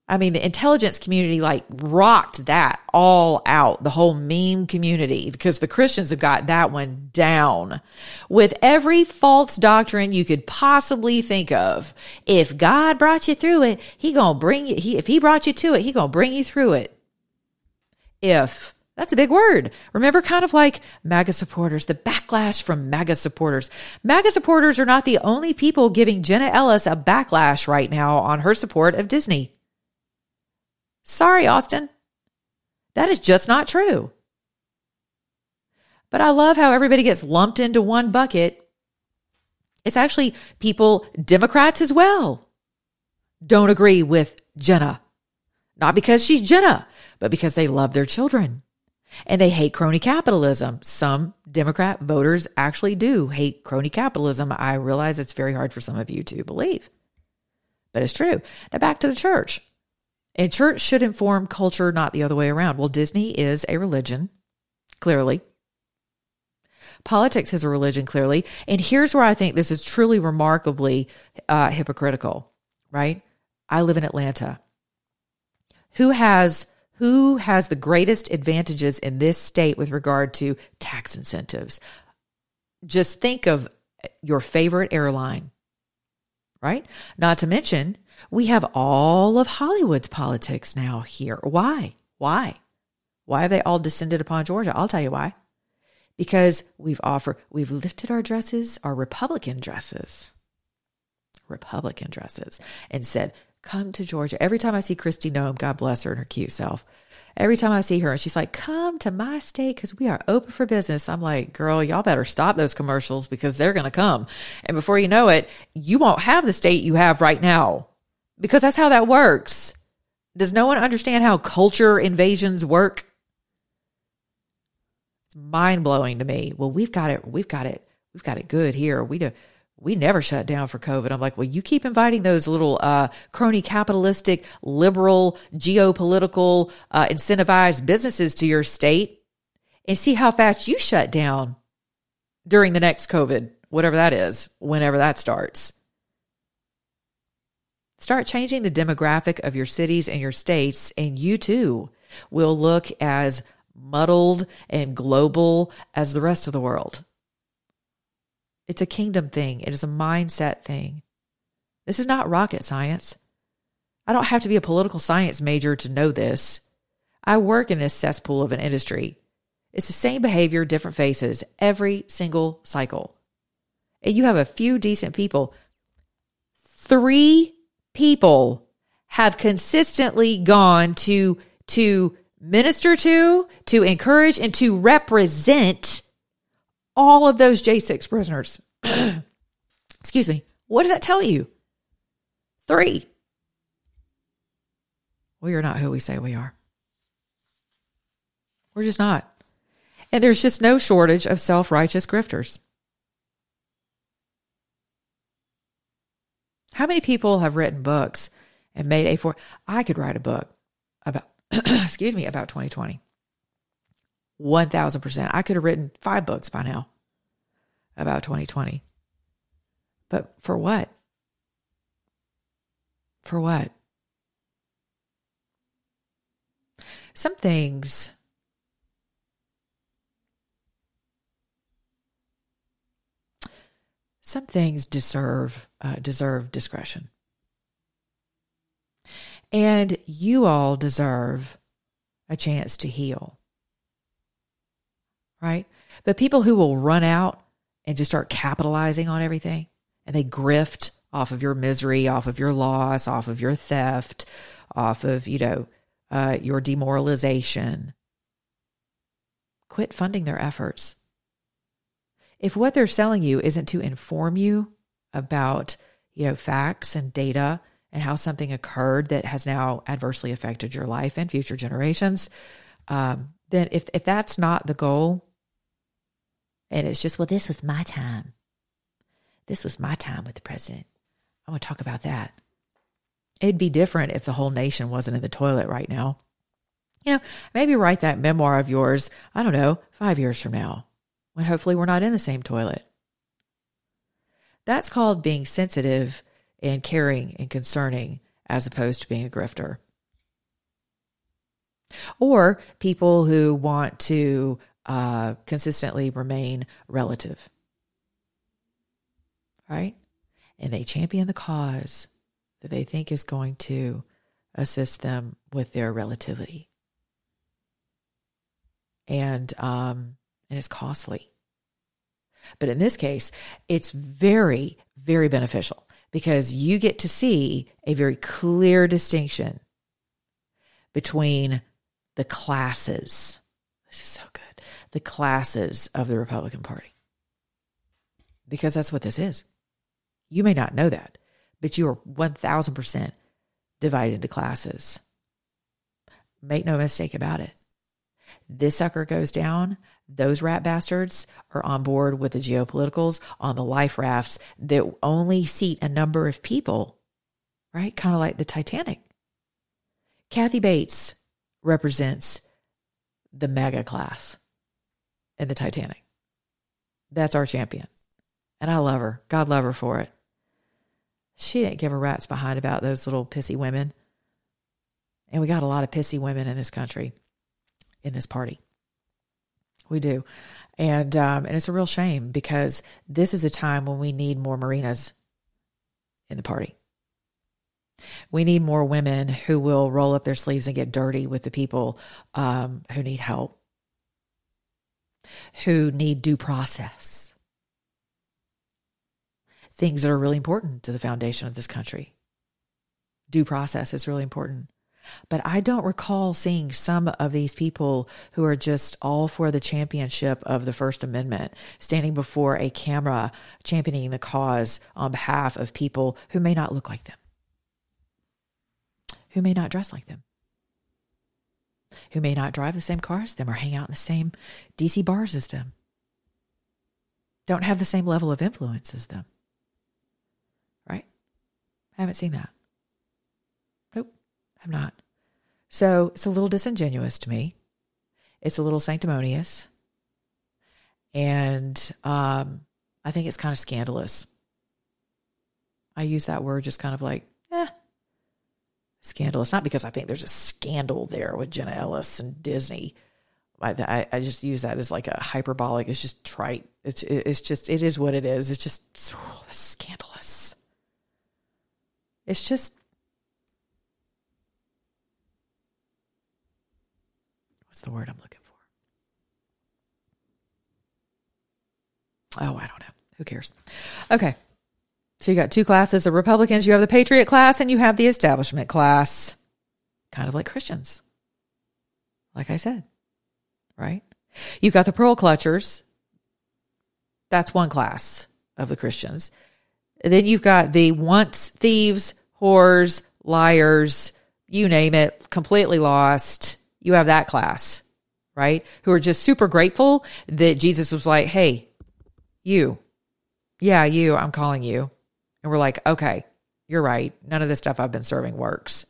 [SPEAKER 1] I mean, the intelligence community like rocked that all out, the whole meme community, because the Christians have got that one down with every false doctrine you could possibly think of. If God brought you through it, he gonna bring you, he, if he brought you to it, he gonna bring you through it. If that's a big word. Remember, kind of like MAGA supporters, the backlash from MAGA supporters. MAGA supporters are not the only people giving Jenna Ellis a backlash right now on her support of Disney. Sorry, Austin. That is just not true. But I love how everybody gets lumped into one bucket. It's actually people, Democrats as well, don't agree with Jenna. Not because she's Jenna, but because they love their children and they hate crony capitalism. Some Democrat voters actually do hate crony capitalism. I realize it's very hard for some of you to believe, but it's true. Now back to the church. And church should inform culture, not the other way around. Well, Disney is a religion, clearly. Politics is a religion, clearly. And here's where I think this is truly remarkably uh, hypocritical, right? I live in Atlanta. Who has who has the greatest advantages in this state with regard to tax incentives? Just think of your favorite airline, right? Not to mention we have all of Hollywood's politics now here. Why? Why? Why have they all descended upon Georgia? I'll tell you why. Because we've offered, we've lifted our dresses, our Republican dresses, Republican dresses, and said, come to Georgia. Every time I see Kristi Noem, God bless her and her cute self, every time I see her and she's like, come to my state because we are open for business. I'm like, girl, y'all better stop those commercials because they're going to come. And before you know it, you won't have the state you have right now because that's how that works. Does no one understand how culture invasions work? It's mind blowing to me. Well, we've got it. We've got it. We've got it good here. We do. We never shut down for COVID. I'm like, well, you keep inviting those little uh, crony capitalistic, liberal, geopolitical, uh, incentivized businesses to your state and see how fast you shut down during the next COVID, whatever that is, whenever that starts. Start changing the demographic of your cities and your states, and you too will look as muddled and global as the rest of the world. It's a kingdom thing, it is a mindset thing. This is not rocket science. I don't have to be a political science major to know this. I work in this cesspool of an industry. It's the same behavior, different faces, every single cycle. And you have a few decent people. Three people have consistently gone to to minister to, to encourage, and to represent all of those J6 prisoners. Excuse me. What does that tell you? Three. We are not who we say we are. We're just not. And there's just no shortage of self righteous grifters. How many people have written books and made a for? I could write a book about, excuse me, about 2020. 1000%. I could have written five books by now about 2020. But for what? For what? Some things some things deserve uh, deserve discretion. And you all deserve a chance to heal. Right? But people who will run out and just start capitalizing on everything and they grift off of your misery, off of your loss, off of your theft, off of, you know, uh, your demoralization. Quit funding their efforts. If what they're selling you isn't to inform you about, you know, facts and data and how something occurred that has now adversely affected your life and future generations, um, then if, if that's not the goal, and it's just, well, this was my time. This was my time with the president. I want to talk about that. It'd be different if the whole nation wasn't in the toilet right now. You know, maybe write that memoir of yours, I don't know, five years from now, when hopefully we're not in the same toilet. That's called being sensitive and caring and concerning as opposed to being a grifter. or people who want to uh, consistently remain relative. Right? And they champion the cause that they think is going to assist them with their relativity. And um, and it's costly. But in this case, it's very, very beneficial because you get to see a very clear distinction between the classes. This is so good. The classes of the Republican Party. Because that's what this is. You may not know that, but you are 1000% divided into classes. Make no mistake about it. This sucker goes down, those rat bastards are on board with the geopoliticals on the life rafts that only seat a number of people, right? Kind of like the Titanic. Kathy Bates represents the MAGA class in the Titanic. That's our champion. And I love her. God love her for it. She didn't give a rat's behind about those little pissy women. And we got a lot of pissy women in this country, in this party. We do. And um, and it's a real shame because this is a time when we need more Marinas in the party. We need more women who will roll up their sleeves and get dirty with the people um, who need help, who need due process. Things that are really important to the foundation of this country. Due process is really important. But I don't recall seeing some of these people who are just all for the championship of the First Amendment standing before a camera championing the cause on behalf of people who may not look like them who may not dress like them, who may not drive the same car as them or hang out in the same DC bars as them, don't have the same level of influence as them. Right? I haven't seen that. I'm not. So it's a little disingenuous to me. It's a little sanctimonious. And um, I think it's kind of scandalous. I use that word just kind of like eh, scandalous. Not because I think there's a scandal there with Jenna Ellis and Disney. I, I just use that as like a hyperbolic. It's just trite. It's it's just it is what it is. It's just oh, scandalous. It's just the word I'm looking for? Oh, I don't know. Who cares? Okay. So you got two classes of Republicans. You have the patriot class and you have the establishment class, kind of like Christians. Like I said, right? You've got the pearl clutchers. That's one class of the Christians. Then you've got the once thieves, whores, liars, you name it, completely lost. You have that class, right? Who are just super grateful that Jesus was like, hey, you, yeah, you, I'm calling you. And we're like, okay, you're right. None of this stuff I've been serving works.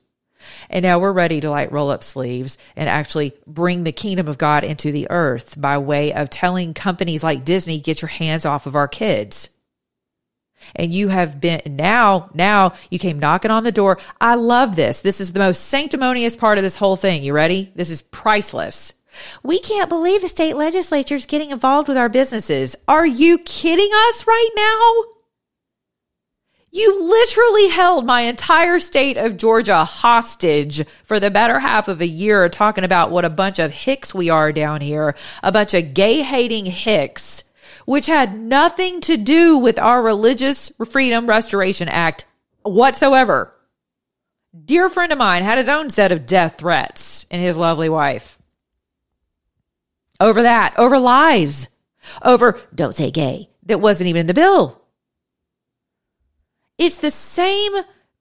[SPEAKER 1] And now we're ready to like roll up sleeves and actually bring the kingdom of God into the earth by way of telling companies like Disney, get your hands off of our kids. And you have been now, now you came knocking on the door. I love this. This is the most sanctimonious part of this whole thing. You ready? This is priceless. We can't believe the state legislature is getting involved with our businesses. Are you kidding us right now? You literally held my entire state of Georgia hostage for the better half of a year talking about what a bunch of hicks we are down here, a bunch of gay hating hicks, which had nothing to do with our Religious Freedom Restoration Act whatsoever. Dear friend of mine had his own set of death threats and his lovely wife. Over that, over lies, over don't say gay that wasn't even in the bill. It's the same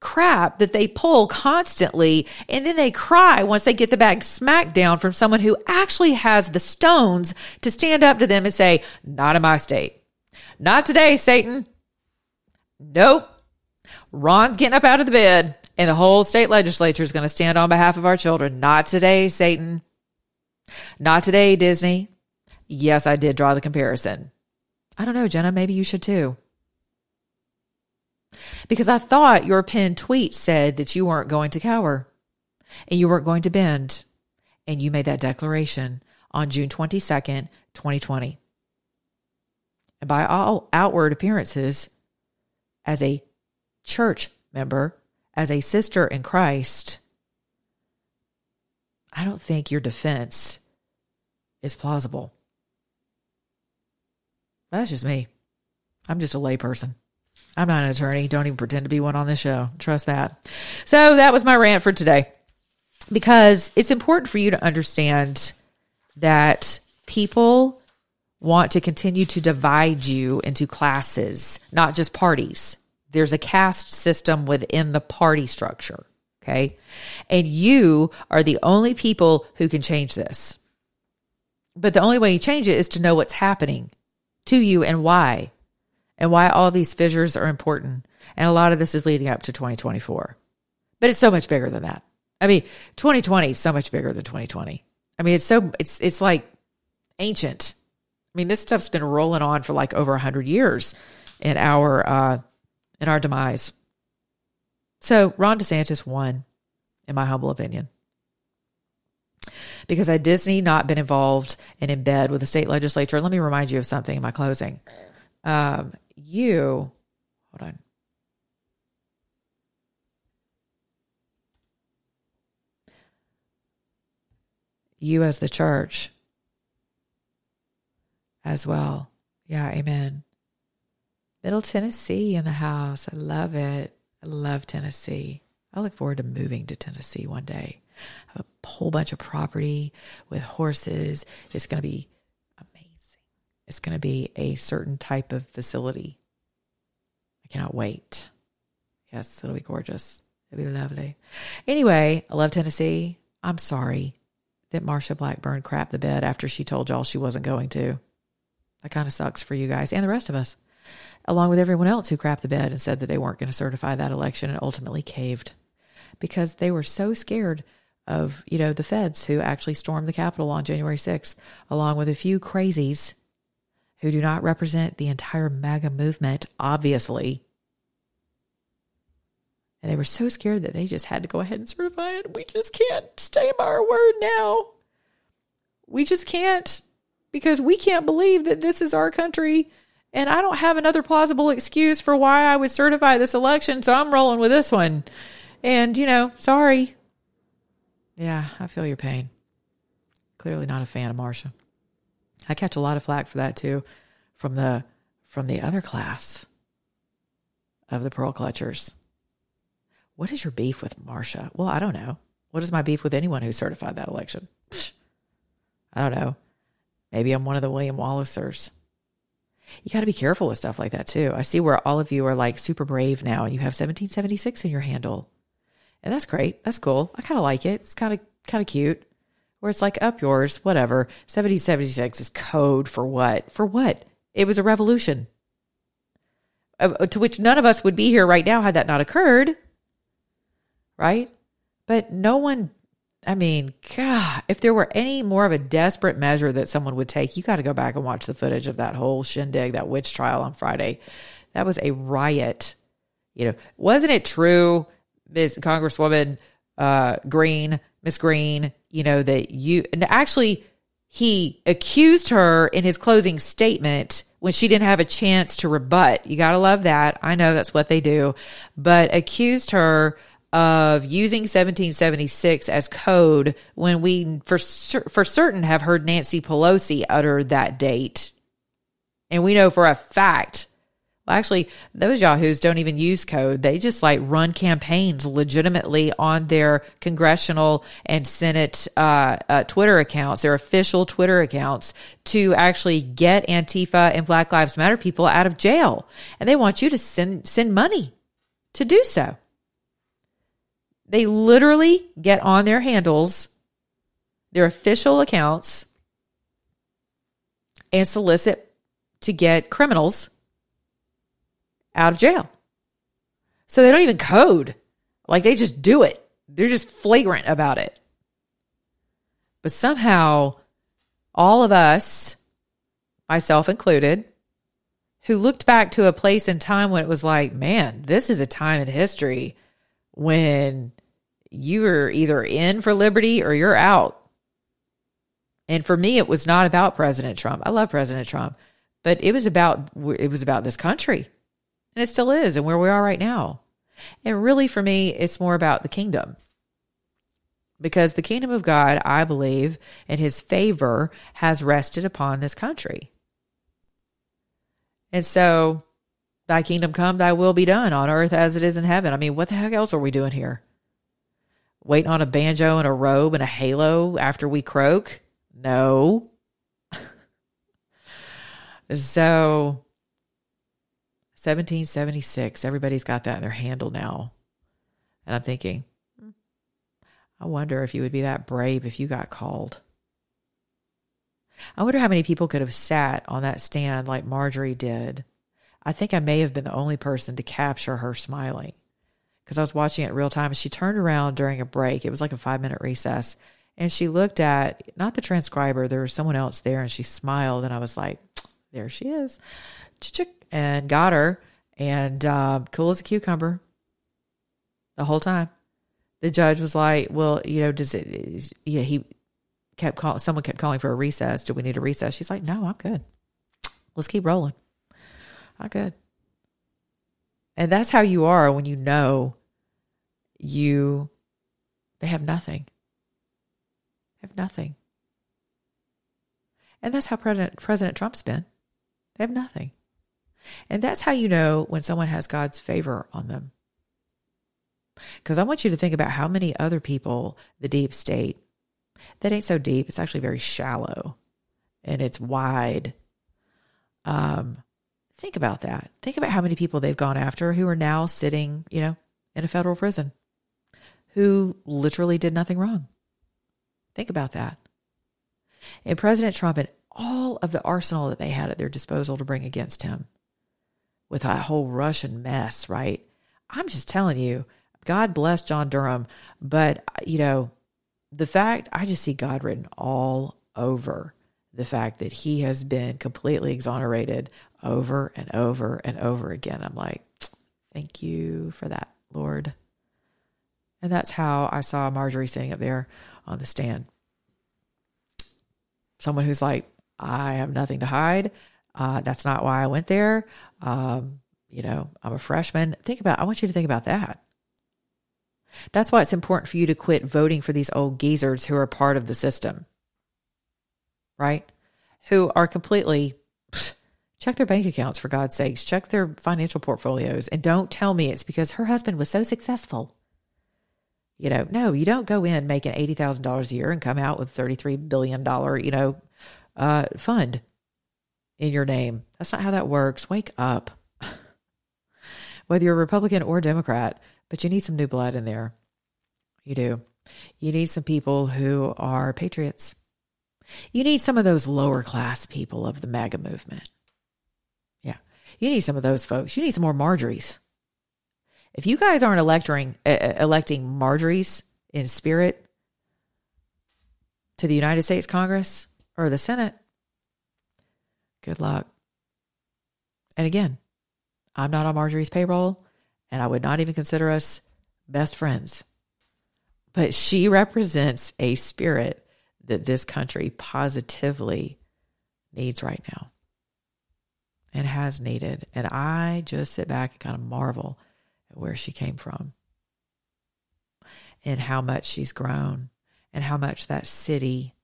[SPEAKER 1] crap that they pull constantly and then they cry once they get the bag smacked down from someone who actually has the stones to stand up to them and say, not in my state. Not today, Satan. Nope. Ron's getting up out of the bed and the whole state legislature is going to stand on behalf of our children. Not today, Satan. Not today, Disney. Yes, I did draw the comparison. I don't know, Jenna. Maybe you should too. Because I thought your pinned tweet said that you weren't going to cower and you weren't going to bend and you made that declaration on June 22nd, 2020. And by all outward appearances, as a church member, as a sister in Christ, I don't think your defense is plausible. That's just me. I'm just a layperson. I'm not an attorney. Don't even pretend to be one on this show. Trust that. So that was my rant for today because it's important for you to understand that people want to continue to divide you into classes, not just parties. There's a caste system within the party structure. Okay. And you are the only people who can change this. But the only way you change it is to know what's happening to you and why, and why all these fissures are important. And a lot of this is leading up to 2024. But it's so much bigger than that. I mean, 2020 is so much bigger than 2020. I mean, it's so it's it's like ancient. I mean, this stuff's been rolling on for like over 100 years in our uh in our demise. So, Ron DeSantis won in my humble opinion because had Disney not been involved and in bed with the state legislature, let me remind you of something in my closing. Um, you, hold on. You as the church as well. Yeah, amen. Middle Tennessee in the house. I love it. I love Tennessee. I look forward to moving to Tennessee one day I have a whole bunch of property with horses. It's going to be. It's going to be a certain type of facility. I cannot wait. Yes, it'll be gorgeous. It'll be lovely. Anyway, I love Tennessee. I'm sorry that Marsha Blackburn crapped the bed after she told y'all she wasn't going to. That kind of sucks for you guys and the rest of us, along with everyone else who crapped the bed and said that they weren't going to certify that election and ultimately caved because they were so scared of, you know, the feds who actually stormed the Capitol on January 6th, along with a few crazies who do not represent the entire MAGA movement, obviously. And they were so scared that they just had to go ahead and certify it. We just can't stay by our word now. We just can't because we can't believe that this is our country. And I don't have another plausible excuse for why I would certify this election. So I'm rolling with this one. And, you know, sorry. Yeah, I feel your pain. Clearly not a fan of Marsha. I catch a lot of flack for that too from the from the other class of the pearl clutchers. What is your beef with Marsha? Well, I don't know. What is my beef with anyone who certified that election? I don't know. Maybe I'm one of the William Wallacers. You got to be careful with stuff like that too. I see where all of you are like super brave now and you have 1776 in your handle. And that's great. That's cool. I kind of like it. It's kind of kind of cute. Where it's like up yours, whatever. 7076 is code for what? For what? It was a revolution. Uh, to which none of us would be here right now had that not occurred. Right? But no one I mean, God, if there were any more of a desperate measure that someone would take, you got to go back and watch the footage of that whole shindig, that witch trial on Friday. That was a riot. You know, wasn't it true Ms. Congresswoman uh, Greene, Miss Greene, you know, that you, and actually, he accused her in his closing statement when she didn't have a chance to rebut. You got to love that. I know that's what they do, but accused her of using 1776 as code when we for for certain have heard Nancy Pelosi utter that date. And we know for a fact well, actually, those yahoos don't even use code. They just like run campaigns legitimately on their congressional and Senate uh, uh, Twitter accounts, their official Twitter accounts, to actually get Antifa and Black Lives Matter people out of jail. And they want you to send send money to do so. They literally get on their handles, their official accounts, and solicit to get criminals out of jail. So they don't even code. Like they just do it. They're just flagrant about it. But somehow, all of us, myself included, who looked back to a place in time when it was like, man, this is a time in history when you are either in for liberty or you're out. And for me, it was not about President Trump. I love President Trump, but it was about it was about this country, and it still is, and where we are right now. And really, for me, it's more about the kingdom. Because the kingdom of God, I believe, and his favor has rested upon this country. And so, thy kingdom come, thy will be done on earth as it is in heaven. I mean, what the heck else are we doing here? Waiting on a banjo and a robe and a halo after we croak? No. so, 1776, everybody's got that in their handle now. And I'm thinking, I wonder if you would be that brave if you got called. I wonder how many people could have sat on that stand like Marjorie did. I think I may have been the only person to capture her smiling because I was watching it real time. And she turned around during a break. It was like a five minute recess. And she looked at not the transcriber, there was someone else there, and she smiled. And I was like, there she is. And got her. And uh, cool as a cucumber the whole time the judge was like, "Well, you know, does it?" Yeah, he kept calling. Someone kept calling for a recess. Do we need a recess? She's like, "No, I'm good. Let's keep rolling. I'm good." And that's how you are when you know you they have nothing. They have nothing. And that's how President President Trump's been. They have nothing. And that's how you know when someone has God's favor on them. Because I want you to think about how many other people, the deep state, that ain't so deep, it's actually very shallow and it's wide. Um, think about that. Think about how many people they've gone after who are now sitting, you know, in a federal prison who literally did nothing wrong. Think about that. And President Trump and all of the arsenal that they had at their disposal to bring against him with that whole Russian mess, right? I'm just telling you, God bless John Durham, but you know, the fact I just see God written all over the fact that he has been completely exonerated over and over and over again. I'm like, thank you for that, Lord. And that's how I saw Marjorie sitting up there on the stand. Someone who's like, I have nothing to hide. Uh, that's not why I went there. Um, you know, I'm a freshman. Think about, I want you to think about that. That's why it's important for you to quit voting for these old geezers who are part of the system, right? Who are completely check their bank accounts for God's sakes, check their financial portfolios, and don't tell me it's because her husband was so successful. You know, no, you don't go in making eighty thousand dollars a year and come out with thirty three billion dollar, you know, uh, fund in your name. That's not how that works. Wake up. Whether you're Republican or Democrat, but you need some new blood in there. You do. You need some people who are patriots. You need some of those lower class people of the MAGA movement. Yeah. You need some of those folks. You need some more Marjories. If you guys aren't electing, uh, electing Marjories in spirit to the United States Congress or the Senate, good luck. And again, I'm not on Marjorie's payroll and I would not even consider us best friends. But she represents a spirit that this country positively needs right now and has needed. And I just sit back and kind of marvel at where she came from and how much she's grown and how much that city,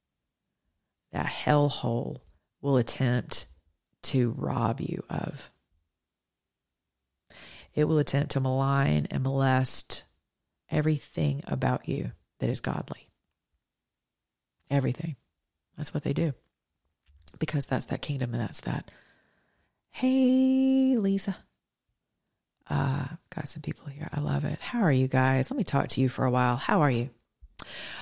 [SPEAKER 1] that hellhole, will attempt to rob you of. It will attempt to malign and molest everything about you that is godly. Everything. That's what they do. Because that's that kingdom and that's that. Hey, Lisa. Uh, got some people here. I love it. How are you guys? Let me talk to you for a while. How are you?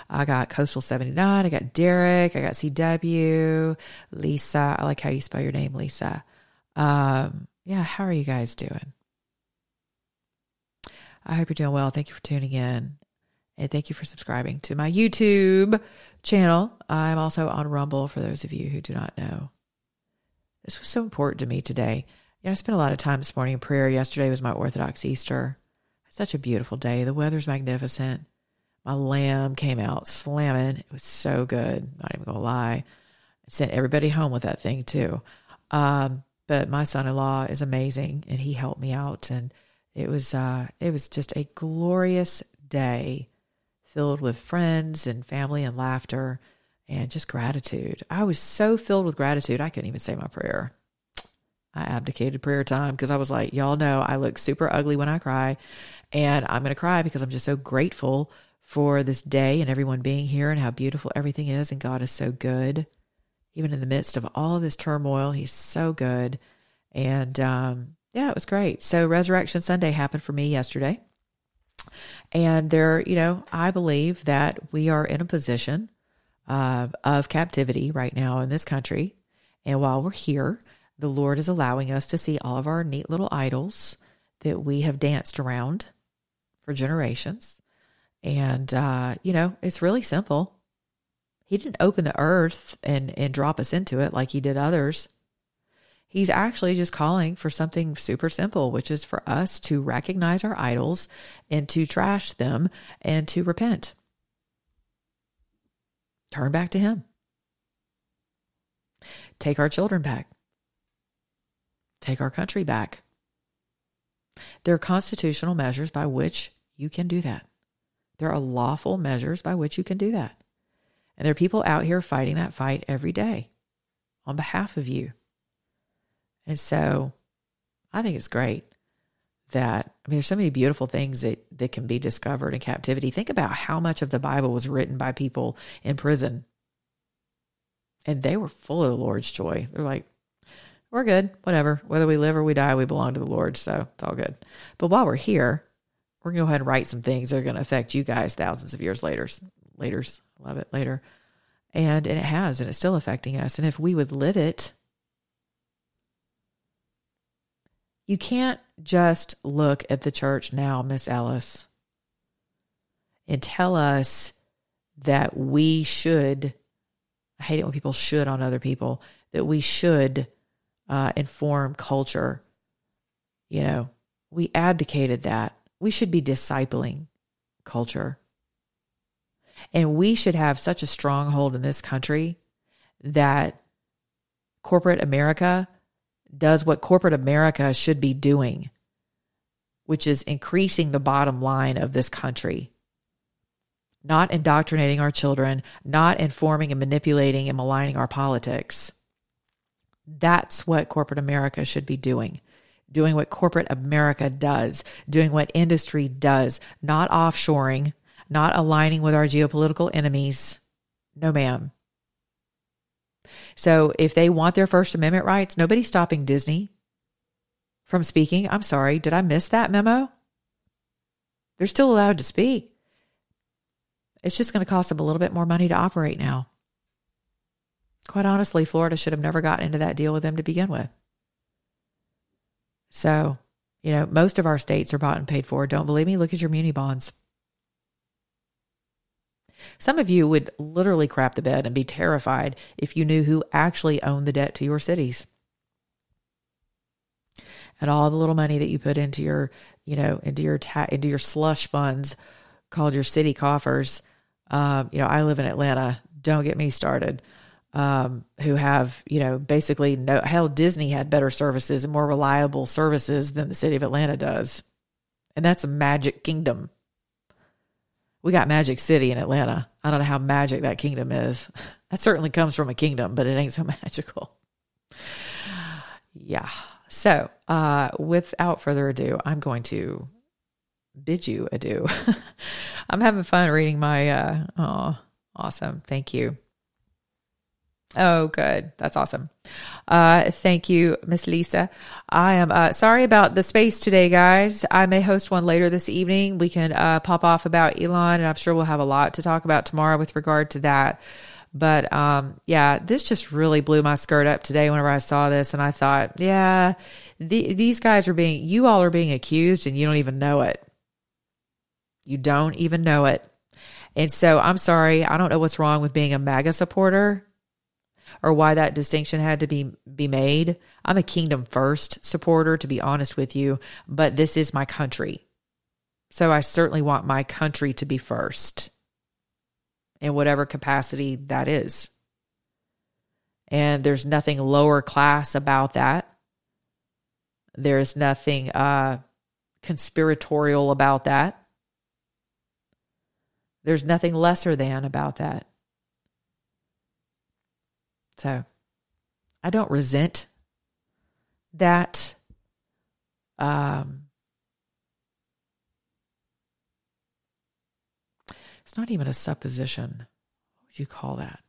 [SPEAKER 1] I got Coastal 79. I got Derek. I got CW. Lisa. I like how you spell your name, Lisa. Um, yeah, how are you guys doing? I hope you're doing well. Thank you for tuning in. And thank you for subscribing to my YouTube channel. I'm also on Rumble for those of you who do not know. This was so important to me today. You know, I spent a lot of time this morning in prayer. Yesterday was my Orthodox Easter. Such a beautiful day. The weather's magnificent. My lamb came out slamming. It was so good. Not even gonna lie. I sent everybody home with that thing too. Um, but my son-in-law is amazing, and he helped me out, and it was uh, it was just a glorious day, filled with friends and family and laughter, and just gratitude. I was so filled with gratitude, I couldn't even say my prayer. I abdicated prayer time because I was like, y'all know I look super ugly when I cry, and I'm going to cry because I'm just so grateful for this day and everyone being here and how beautiful everything is. And God is so good. Even in the midst of all of this turmoil, He's so good. And um, yeah, it was great. So, Resurrection Sunday happened for me yesterday. And there, you know, I believe that we are in a position uh, of captivity right now in this country. And while we're here, the Lord is allowing us to see all of our neat little idols that we have danced around for generations. And, uh, you know, it's really simple. He didn't open the earth and, and drop us into it like he did others. He's actually just calling for something super simple, which is for us to recognize our idols and to trash them and to repent. Turn back to Him. Take our children back. Take our country back. There are constitutional measures by which you can do that. There are lawful measures by which you can do that. And there are people out here fighting that fight every day on behalf of you. And so I think it's great that I mean there's so many beautiful things that that can be discovered in captivity. Think about how much of the Bible was written by people in prison. And they were full of the Lord's joy. They're like, we're good, whatever. Whether we live or we die, we belong to the Lord, so it's all good. But while we're here, we're going to go ahead and write some things that are going to affect you guys thousands of years later. Later's, love it, later. And, and it has, and it's still affecting us. And if we would live it, you can't just look at the church now, Miss Ellis, and tell us that we should. I hate it when people should on other people, that we should uh, inform culture. You know, we abdicated that. We should be discipling culture. And we should have such a stronghold in this country that corporate America does what corporate America should be doing, which is increasing the bottom line of this country. Not indoctrinating our children, not informing and manipulating and maligning our politics. That's what corporate America should be doing. Doing what corporate America does, doing what industry does, not offshoring, not aligning with our geopolitical enemies. No, ma'am. So if they want their First Amendment rights, nobody's stopping Disney from speaking. I'm sorry, did I miss that memo? They're still allowed to speak. It's just going to cost them a little bit more money to operate now. Quite honestly, Florida should have never gotten into that deal with them to begin with. So, you know, most of our states are bought and paid for. Don't believe me? Look at your muni bonds. Some of you would literally crap the bed and be terrified if you knew who actually owned the debt to your cities. And all the little money that you put into your, you know, into your ta- into your slush funds called your city coffers. Um, you know, I live in Atlanta. Don't get me started um, who have, you know, basically no, hell, Disney had better services and more reliable services than the city of Atlanta does. And that's a magic kingdom. We got Magic City in Atlanta. I don't know how magic that kingdom is. That certainly comes from a kingdom, but it ain't so magical. Yeah. So, uh, without further ado, I'm going to bid you adieu. I'm having fun reading my, uh, oh, awesome. Thank you. Oh, good. That's awesome. Uh, thank you, Miss Lisa. I am uh, sorry about the space today, guys. I may host one later this evening. We can uh, pop off about Elon, and I'm sure we'll have a lot to talk about tomorrow with regard to that. But um, yeah, this just really blew my skirt up today whenever I saw this, and I thought, yeah, the, these guys are being, you all are being accused, and you don't even know it. You don't even know it. And so I'm sorry. I don't know what's wrong with being a MAGA supporter or why that distinction had to be be made. I'm a kingdom first supporter to be honest with you, but this is my country. So I certainly want my country to be first. in whatever capacity that is. And there's nothing lower class about that. There's nothing uh, conspiratorial about that. There's nothing lesser than about that. So I don't resent that. Um, it's not even a supposition. What would you call that?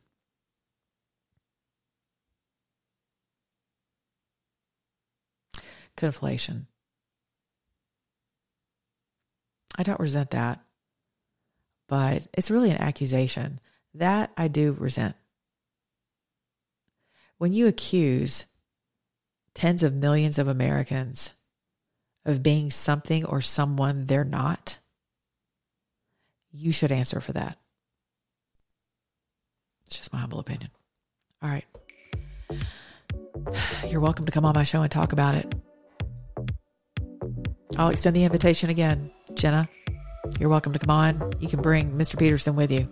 [SPEAKER 1] Conflation. I don't resent that, but it's really an accusation. That I do resent. When you accuse tens of millions of Americans of being something or someone they're not, you should answer for that. It's just my humble opinion. All right. You're welcome to come on my show and talk about it. I'll extend the invitation again. Jenna, you're welcome to come on. You can bring Mr. Petersen with you.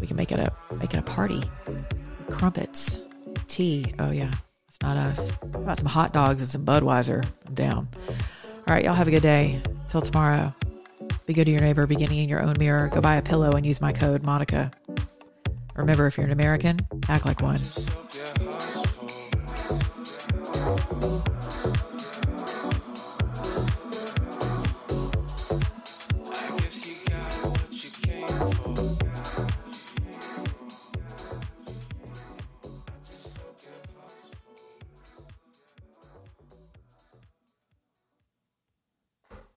[SPEAKER 1] We can make it a make it a party. Crumpets, tea. Oh yeah, it's not us. How about some hot dogs and some Budweiser? I'm down. All right, y'all have a good day. Till tomorrow. Be good to your neighbor, beginning in your own mirror. Go buy a pillow and use my code Monica. Remember, if you're an American, act like one.